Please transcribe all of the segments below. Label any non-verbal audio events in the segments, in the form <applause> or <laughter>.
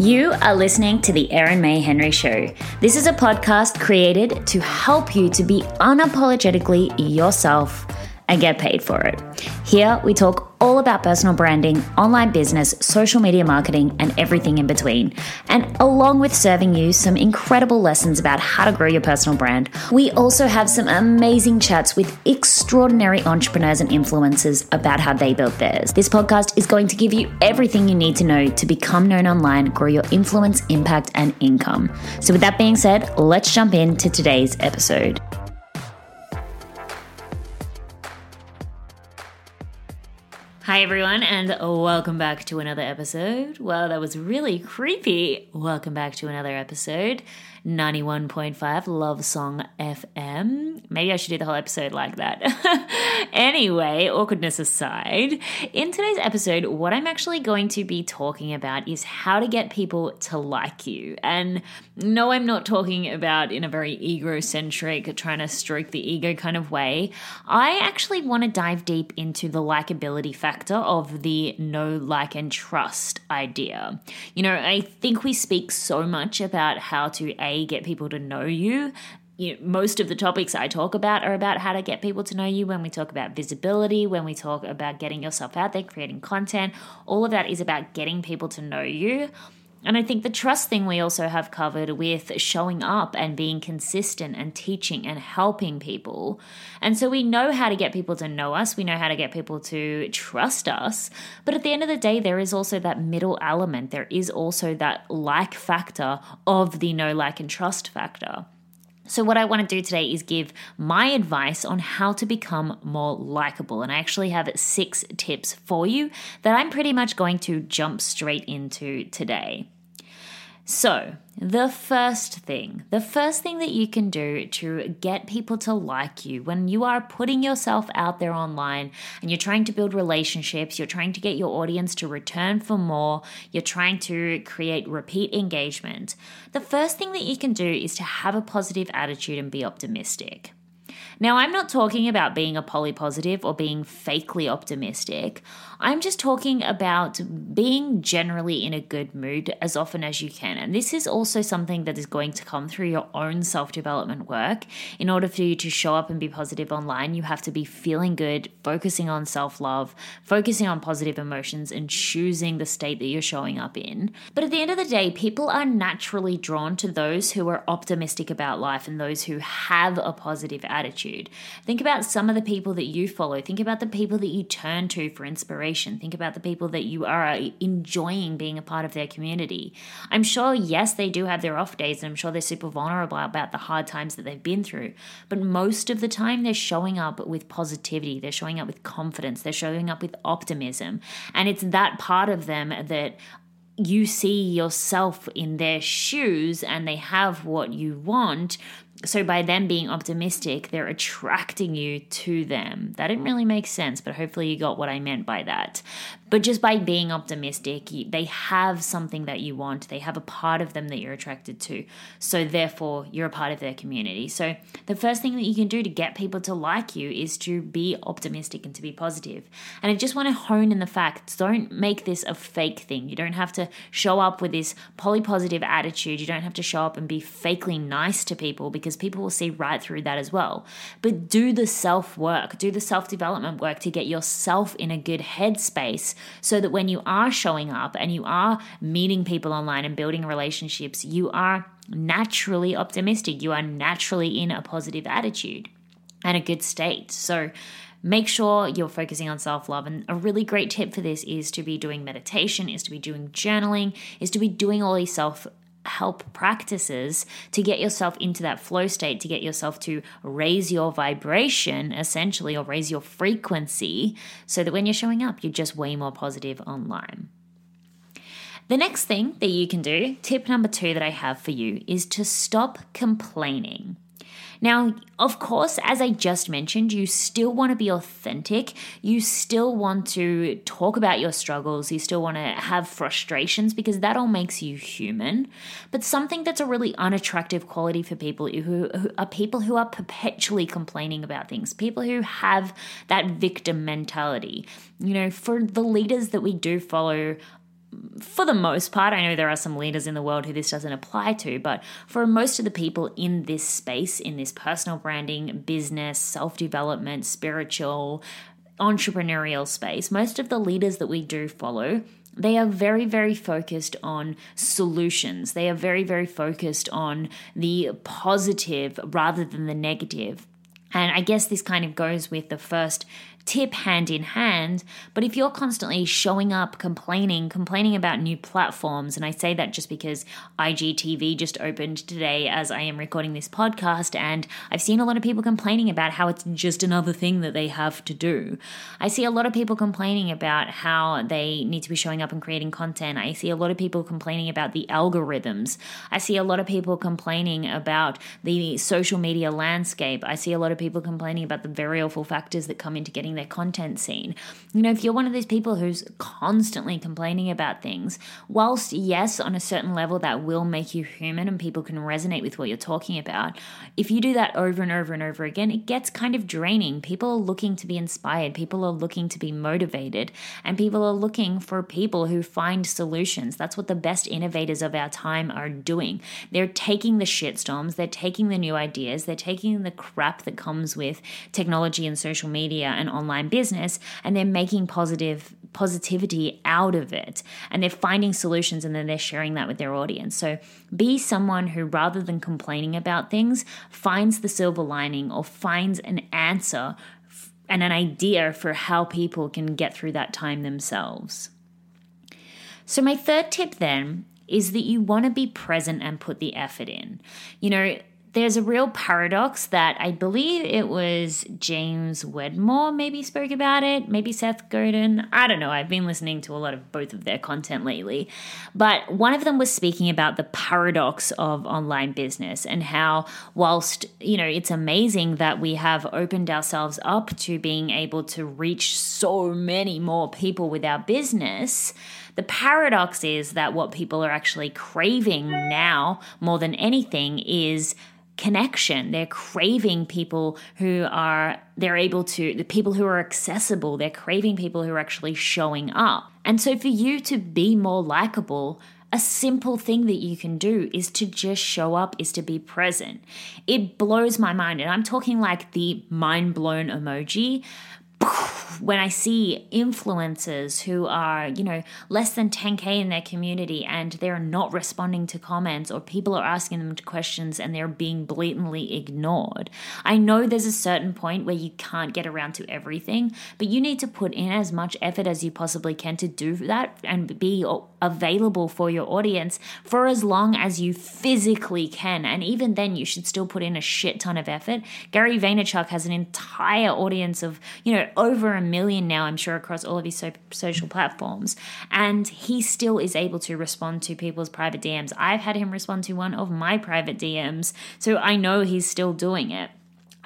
You are listening to The Erin May Henry Show. This is a podcast created to help you to be unapologetically yourself and get paid for it. Here, we talk all about personal branding, online business, social media marketing, and everything in between. And along with serving you some incredible lessons about how to grow your personal brand, we also have some amazing chats with extraordinary entrepreneurs and influencers about how they built theirs. This podcast is going to give you everything you need to know to become known online, grow your influence, impact, and income. So, with that being said, let's jump into today's episode. Hi, everyone, and welcome back to another episode. Well, that was really creepy. Welcome back to another episode. 91.5 Love Song FM. Maybe I should do the whole episode like that. <laughs> anyway, awkwardness aside, in today's episode, what I'm actually going to be talking about is how to get people to like you. And no, I'm not talking about in a very egocentric, trying to stroke the ego kind of way. I actually want to dive deep into the likability factor of the know, like, and trust idea. You know, I think we speak so much about how to a get people to know you you know, most of the topics I talk about are about how to get people to know you. When we talk about visibility, when we talk about getting yourself out there, creating content, all of that is about getting people to know you. And I think the trust thing we also have covered with showing up and being consistent and teaching and helping people. And so we know how to get people to know us, we know how to get people to trust us. But at the end of the day, there is also that middle element. There is also that like factor of the know like, and trust factor. So, what I want to do today is give my advice on how to become more likable. And I actually have six tips for you that I'm pretty much going to jump straight into today. So, the first thing, the first thing that you can do to get people to like you when you are putting yourself out there online and you're trying to build relationships, you're trying to get your audience to return for more, you're trying to create repeat engagement, the first thing that you can do is to have a positive attitude and be optimistic. Now, I'm not talking about being a polypositive or being fakely optimistic. I'm just talking about being generally in a good mood as often as you can. And this is also something that is going to come through your own self development work. In order for you to show up and be positive online, you have to be feeling good, focusing on self love, focusing on positive emotions, and choosing the state that you're showing up in. But at the end of the day, people are naturally drawn to those who are optimistic about life and those who have a positive attitude attitude. Think about some of the people that you follow. Think about the people that you turn to for inspiration. Think about the people that you are enjoying being a part of their community. I'm sure, yes, they do have their off days, and I'm sure they're super vulnerable about the hard times that they've been through. But most of the time, they're showing up with positivity, they're showing up with confidence, they're showing up with optimism. And it's that part of them that you see yourself in their shoes and they have what you want so by them being optimistic, they're attracting you to them. That didn't really make sense, but hopefully you got what I meant by that. But just by being optimistic, they have something that you want. They have a part of them that you're attracted to. So therefore, you're a part of their community. So the first thing that you can do to get people to like you is to be optimistic and to be positive. And I just want to hone in the facts. Don't make this a fake thing. You don't have to show up with this polypositive attitude. You don't have to show up and be fakely nice to people because people will see right through that as well. But do the self work, do the self development work to get yourself in a good headspace so that when you are showing up and you are meeting people online and building relationships, you are naturally optimistic. You are naturally in a positive attitude and a good state. So, make sure you're focusing on self love. And a really great tip for this is to be doing meditation, is to be doing journaling, is to be doing all these self help practices to get yourself into that flow state, to get yourself to raise your vibration essentially or raise your frequency so that when you're showing up, you're just way more positive online. The next thing that you can do, tip number two that I have for you, is to stop complaining. Now, of course, as I just mentioned, you still want to be authentic. You still want to talk about your struggles. You still want to have frustrations because that all makes you human. But something that's a really unattractive quality for people who, who are people who are perpetually complaining about things, people who have that victim mentality. You know, for the leaders that we do follow for the most part, I know there are some leaders in the world who this doesn't apply to, but for most of the people in this space, in this personal branding, business, self development, spiritual, entrepreneurial space, most of the leaders that we do follow they are very, very focused on solutions. They are very, very focused on the positive rather than the negative. And I guess this kind of goes with the first tip hand in hand. But if you're constantly showing up, complaining, complaining about new platforms, and I say that just because IGTV just opened today as I am recording this podcast, and I've seen a lot of people complaining about how it's just another thing that they have to do. I see a lot of people complaining about how they need to be showing up and creating content. I see a lot of people complaining about the algorithms. I see a lot of people complaining about the social media landscape. I see a lot of people complaining about the very awful factors that come into getting their content seen. You know, if you're one of those people who's constantly complaining about things, whilst yes, on a certain level that will make you human and people can resonate with what you're talking about, if you do that over and over and over again, it gets kind of draining. People are looking to be inspired, people are looking to be motivated, and people are looking for people who find solutions. That's what the best innovators of our time are doing. They're taking the shitstorms, they're taking the new ideas, they're taking the crap that comes with technology and social media and online business and they're making positive positivity out of it and they're finding solutions and then they're sharing that with their audience. So be someone who rather than complaining about things finds the silver lining or finds an answer and an idea for how people can get through that time themselves. So my third tip then is that you want to be present and put the effort in. You know, there's a real paradox that I believe it was James Wedmore maybe spoke about it, maybe Seth Godin. I don't know. I've been listening to a lot of both of their content lately. But one of them was speaking about the paradox of online business and how, whilst, you know, it's amazing that we have opened ourselves up to being able to reach so many more people with our business. The paradox is that what people are actually craving now more than anything is connection. They're craving people who are, they're able to, the people who are accessible. They're craving people who are actually showing up. And so for you to be more likable, a simple thing that you can do is to just show up, is to be present. It blows my mind. And I'm talking like the mind blown emoji when I see influencers who are, you know, less than 10K in their community and they're not responding to comments or people are asking them questions and they're being blatantly ignored. I know there's a certain point where you can't get around to everything, but you need to put in as much effort as you possibly can to do that and be available for your audience for as long as you physically can. And even then, you should still put in a shit ton of effort. Gary Vaynerchuk has an entire audience of, you know, over a million now, I'm sure, across all of his so- social platforms. And he still is able to respond to people's private DMs. I've had him respond to one of my private DMs. So I know he's still doing it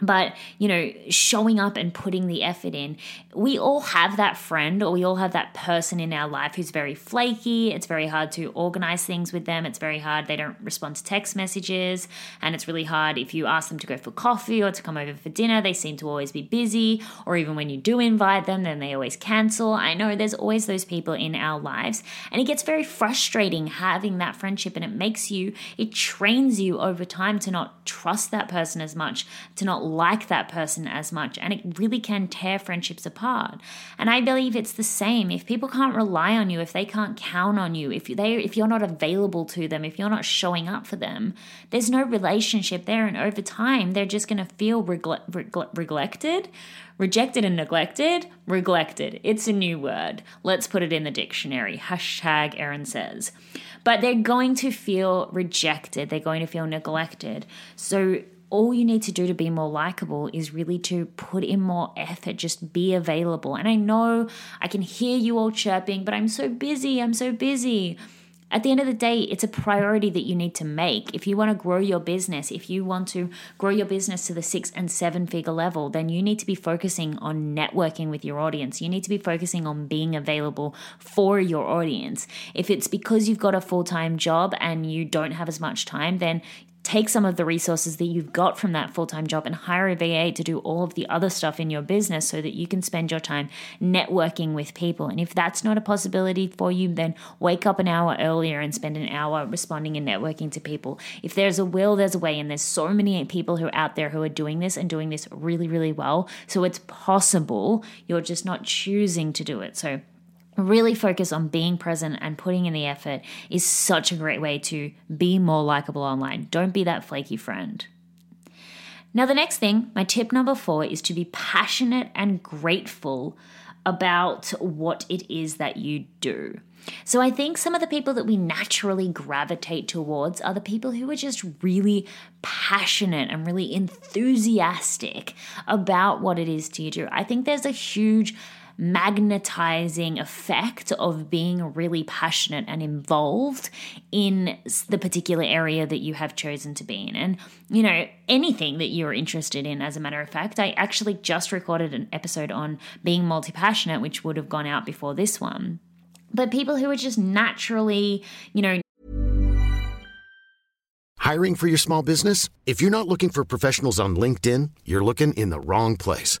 but you know showing up and putting the effort in we all have that friend or we all have that person in our life who's very flaky. It's very hard to organize things with them. It's very hard they don't respond to text messages. And it's really hard if you ask them to go for coffee or to come over for dinner they seem to always be busy. Or even when you do invite them then they always cancel. I know there's always those people in our lives. And it gets very frustrating having that friendship and it makes you it trains you over time to not trust that person as much to not like that person as much. And it really can tear friendships apart. And I believe it's the same. If people can't rely on you, if they can't count on you, if they if you're not available to them, if you're not showing up for them, there's no relationship there and over time they're just going to feel neglected, rejected and neglected, neglected. It's a new word. Let's put it in the dictionary. Hashtag Erin says but they're going to feel rejected. They're going to feel neglected. So, all you need to do to be more likable is really to put in more effort, just be available. And I know I can hear you all chirping, but I'm so busy, I'm so busy. At the end of the day, it's a priority that you need to make. If you want to grow your business, if you want to grow your business to the six and seven figure level, then you need to be focusing on networking with your audience. You need to be focusing on being available for your audience. If it's because you've got a full time job and you don't have as much time, then take some of the resources that you've got from that full time job and hire a VA to do all of the other stuff in your business so that you can spend your time networking with people. And if that's not a possibility for you, then wake up an hour earlier and spend an hour responding and networking to people. If there's a will, there's a way. And there's so many people who are out there who are doing this and doing this really, really well. So it's possible. You're just not choosing to do it. So really focus on being present and putting in the effort is such a great way to be more likable online. Don't be that flaky friend. Now, the next thing, my tip number four, is to be passionate and grateful about what it is that you do. So, I think some of the people that we naturally gravitate towards are the people who are just really passionate and really enthusiastic about what it is to you do. I think there's a huge magnetizing effect of being really passionate and involved in the particular area that you have chosen to be in. And, you know, anything that you're interested in, as a matter of fact, I actually just recorded an episode on being multi passionate, which would have gone out before this one. But people who are just naturally, you know, Hiring for your small business? If you're not looking for professionals on LinkedIn, you're looking in the wrong place.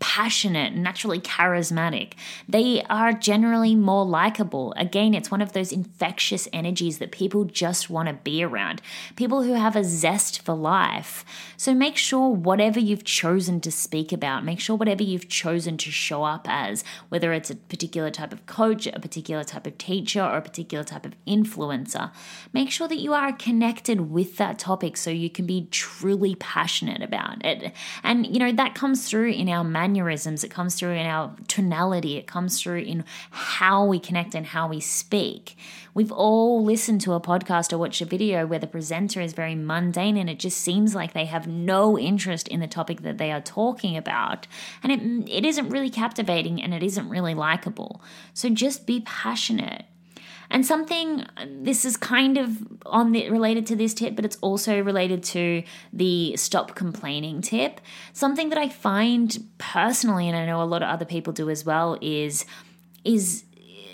passionate, naturally charismatic. They are generally more likable. Again, it's one of those infectious energies that people just want to be around. People who have a zest for life. So make sure whatever you've chosen to speak about, make sure whatever you've chosen to show up as, whether it's a particular type of coach, a particular type of teacher, or a particular type of influencer, make sure that you are connected with that topic so you can be truly passionate about it. And, you know, that comes through in our manual mannerisms, it comes through in our tonality, it comes through in how we connect and how we speak. We've all listened to a podcast or watched a video where the presenter is very mundane and it just seems like they have no interest in the topic that they are talking about. And it, it isn't really captivating and it isn't really likable. So just be passionate. And something this is kind of on the related to this tip, but it's also related to the stop complaining tip. Something that I find personally, and I know a lot of other people do as well, is is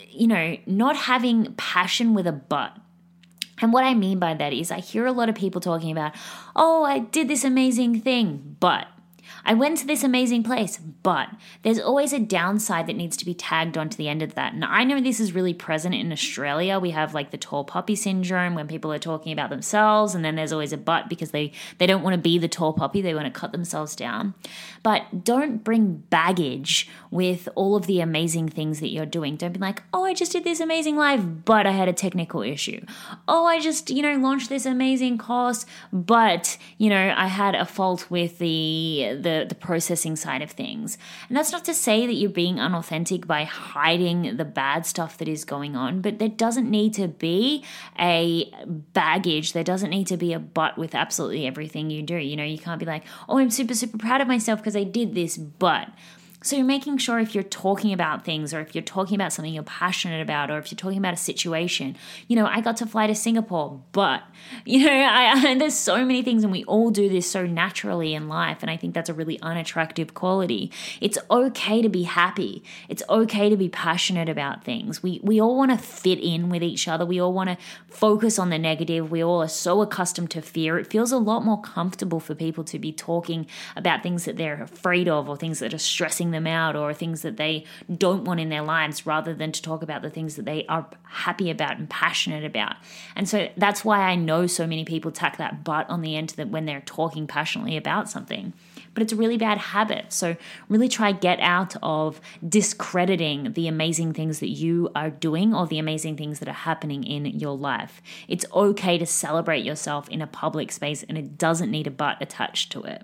you know not having passion with a but. And what I mean by that is, I hear a lot of people talking about, oh, I did this amazing thing, but I went to this amazing place, but there's always a downside that needs to be tagged onto the end of that. And I know this is really present in Australia. We have like the tall poppy syndrome when people are talking about themselves, and then there's always a but because they, they don't want to be the tall poppy, they want to cut themselves down. But don't bring baggage with all of the amazing things that you're doing. Don't be like, oh, I just did this amazing live, but I had a technical issue. Oh, I just, you know, launched this amazing course, but, you know, I had a fault with the the the, processing side of things. And that's not to say that you're being unauthentic by hiding the bad stuff that is going on, but there doesn't need to be a baggage. There doesn't need to be a but with absolutely everything you do. You know, you can't be like, oh, I'm super, super proud of myself because I did this, but So you're making sure if you're talking about things or if you're talking about something you're passionate about or if you're talking about a situation, you know, I got to fly to Singapore, but, <laughs> you know, I, I, there's so many things and we all do this so naturally in life. And I think that's a really unattractive quality. It's okay to be happy. It's okay to be passionate about things. We, we all want to fit in with each other. We all want to focus on the negative. We all are so accustomed to fear. It feels a lot more comfortable for people to be talking about things that they're afraid of or things that are stressing them them out or things that they don't want in their lives rather than to talk about the things that they are happy about and passionate about. And so that's why I know so many people tack that but on the end that when they're talking passionately about something. But it's a really bad habit. So really try get out of discrediting the amazing things that you are doing or the amazing things that are happening in your life. It's okay to celebrate yourself in a public space and it doesn't need a but attached to it.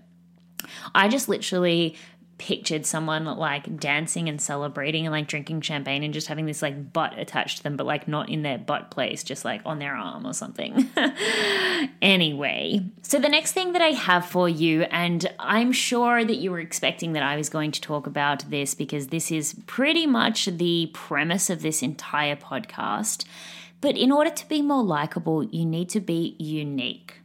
I just literally pictured someone like dancing and celebrating and like drinking champagne and just having this like butt attached to them, but like not in their butt place, just like on their arm or something. <laughs> anyway, so the next thing that I have for you, and I'm sure that you were expecting that I was going to talk about this because this is pretty much the premise of this entire podcast. But in order to be more likable, you need to be unique.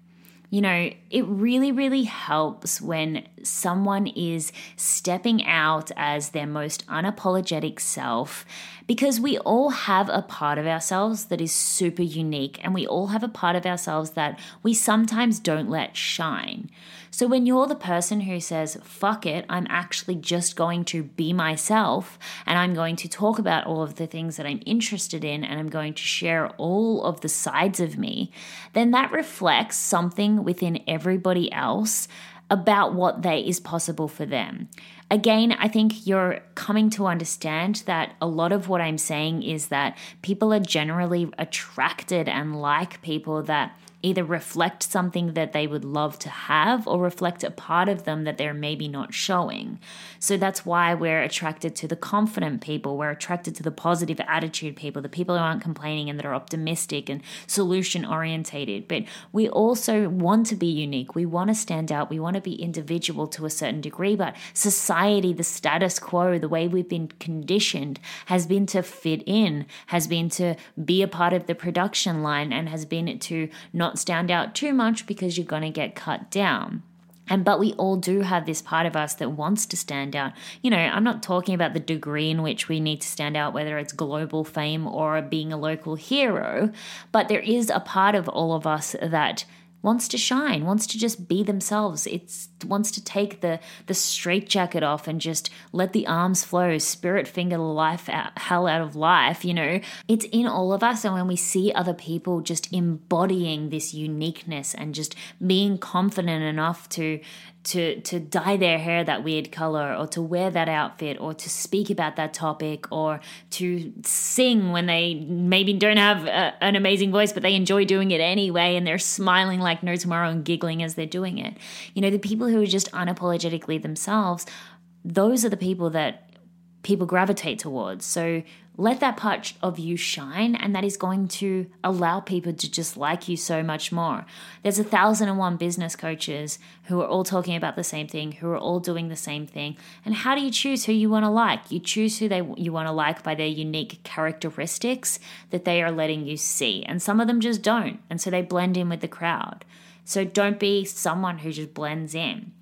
You know, it really, really helps when someone is stepping out as their most unapologetic self because we all have a part of ourselves that is super unique and we all have a part of ourselves that we sometimes don't let shine. So when you're the person who says, fuck it, I'm actually just going to be myself and I'm going to talk about all of the things that I'm interested in and I'm going to share all of the sides of me, then that reflects something within everybody else about what they is possible for them. Again, I think you're coming to understand that a lot of what I'm saying is that people are generally attracted and like people that either reflect something that they would love to have or reflect a part of them that they're maybe not showing. So that's why we're attracted to the confident people, we're attracted to the positive attitude people, the people who aren't complaining and that are optimistic and solution orientated. But we also want to be unique, we want to stand out, we want to be individual to a certain degree. But society, the status quo, the way we've been conditioned has been to fit in, has been to be a part of the production line, and has been to not stand out too much because you're going to get cut down. And but we all do have this part of us that wants to stand out. You know, I'm not talking about the degree in which we need to stand out, whether it's global fame or being a local hero, but there is a part of all of us that wants to shine, wants to just be themselves. It wants to take the the straight jacket off and just let the arms flow, spirit finger life out, hell out of life. You know, it's in all of us, and when we see other people just embodying this uniqueness and just being confident enough to to to dye their hair that weird color or to wear that outfit or to speak about that topic or to sing when they maybe don't have a, an amazing voice but they enjoy doing it anyway and they're smiling like no tomorrow and giggling as they're doing it. You know the people who are just unapologetically themselves those are the people that people gravitate towards. So let that part of you shine, and that is going to allow people to just like you so much more. There's a thousand and one business coaches who are all talking about the same thing, who are all doing the same thing. And how do you choose who you want to like? You choose who they you want to like by their unique characteristics that they are letting you see, and some of them just don't, and so they blend in with the crowd. So don't be someone who just blends in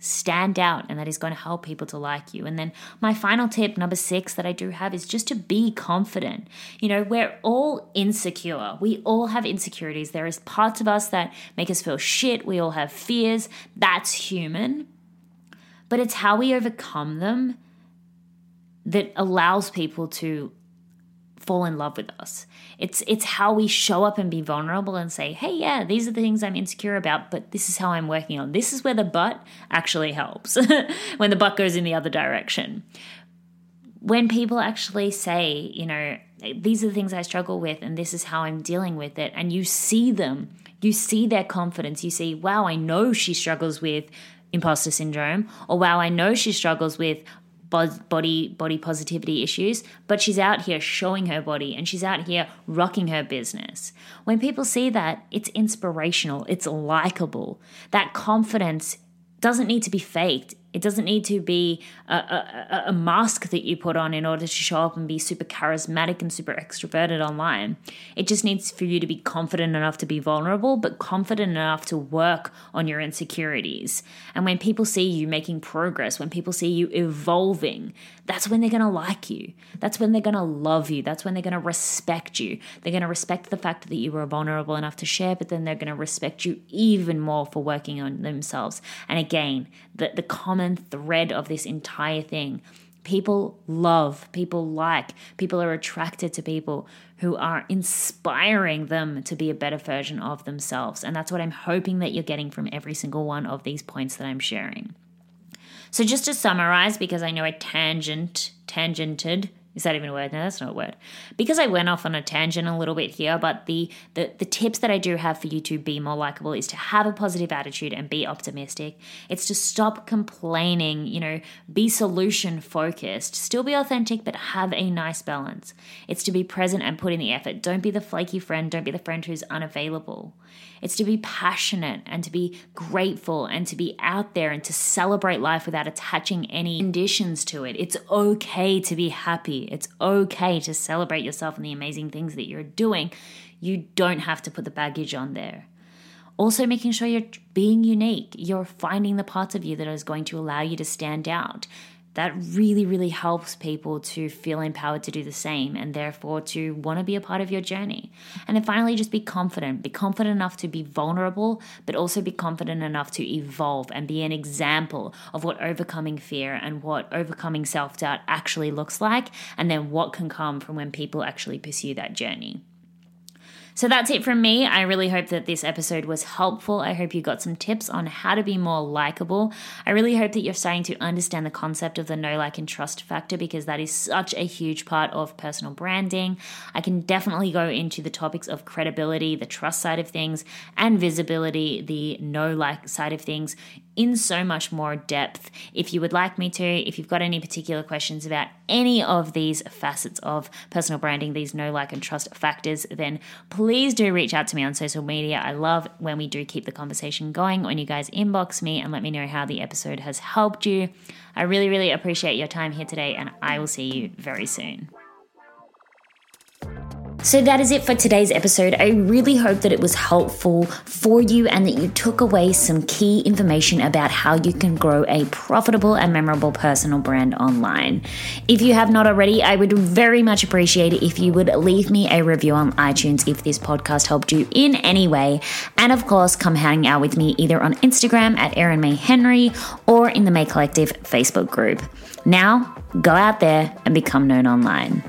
stand out and that is going to help people to like you. And then my final tip, number six, that I do have is just to be confident. You know, we're all insecure. We all have insecurities. There is parts of us that make us feel shit. We all have fears. That's human. But it's how we overcome them that allows people to fall in love with us. It's it's how we show up and be vulnerable and say, "Hey, yeah, these are the things I'm insecure about, but this is how I'm working on." This is where the butt actually helps. <laughs> when the butt goes in the other direction. When people actually say, you know, these are the things I struggle with and this is how I'm dealing with it and you see them, you see their confidence, you see, "Wow, I know she struggles with imposter syndrome," or "Wow, I know she struggles with body body positivity issues, but she's out here showing her body and she's out here rocking her business. When people see that, it's inspirational, it's likable. That confidence doesn't need to be faked. It doesn't need to be a, a, a, mask that you put on in order to show up and be super charismatic and super extroverted online. It just needs for you to be confident enough to be vulnerable, but confident enough to work on your insecurities. And when people see you making progress, when people see you evolving, that's when they're going to like you. That's when they're going to love you. That's when they're going to respect you. They're going to respect the fact that you were vulnerable enough to share, but then they're going to respect you even more for working on themselves. And again, the, the common thread of this entire thing people love, people like, people are attracted to people who are inspiring them to be a better version of themselves. And that's what I'm hoping that you're getting from every single one of these points that I'm sharing. So, just to summarize, because I know I tangent, tangented is that even a word? No, that's not a word. Because I went off on a tangent a little bit here, but the, the, the tips that I do have for you to be more likable is to have a positive attitude and be optimistic. It's to stop complaining, you know, be solution focused, still be authentic, but have a nice balance. It's to be present and put in the effort. Don't be the flaky friend, don't be the friend who's unavailable. It's to be passionate and to be grateful and to be out there and to celebrate life without attaching any conditions to it. It's okay to be happy. It's okay to celebrate yourself and the amazing things that you're doing. You don't have to put the baggage on there. Also, making sure you're being unique. You're finding the parts of you that is going to allow you to stand out that really, really helps people to feel empowered to do the same and therefore to want to be a part of your journey. And then finally, just be confident. Be confident enough to be vulnerable, but also be confident enough to evolve and be an example of what overcoming fear and what overcoming self doubt actually looks like, and then what can come from when people actually pursue that journey. So that's it from me. I really hope that this episode was helpful. I hope you got some tips on how to be more likable. I really hope that you're starting to understand the concept of the know like, and trust factor because that is such a huge part of personal branding. I can definitely go into the topics of credibility, the trust side of things, and visibility, the know like side of things in so much more depth. If you would like me to, if you've got any particular questions about any of these facets of personal branding, these know, like, and trust factors, then please do reach out to me on social media. I love when we do keep the conversation going, when you guys inbox me and let me know how the episode has helped you. I really, really appreciate your time here today, and I will see you very soon. So that is it for today's episode. I really hope that it was helpful for you and that you took away some key information about how you can grow a profitable and memorable personal brand online. If you have not already, I would very much appreciate it if you would leave me a review on iTunes if this podcast helped you in any way. And of course, come hang out with me either on Instagram at Erin May Henry or in the May Collective Facebook group. Now, go out there and become known online.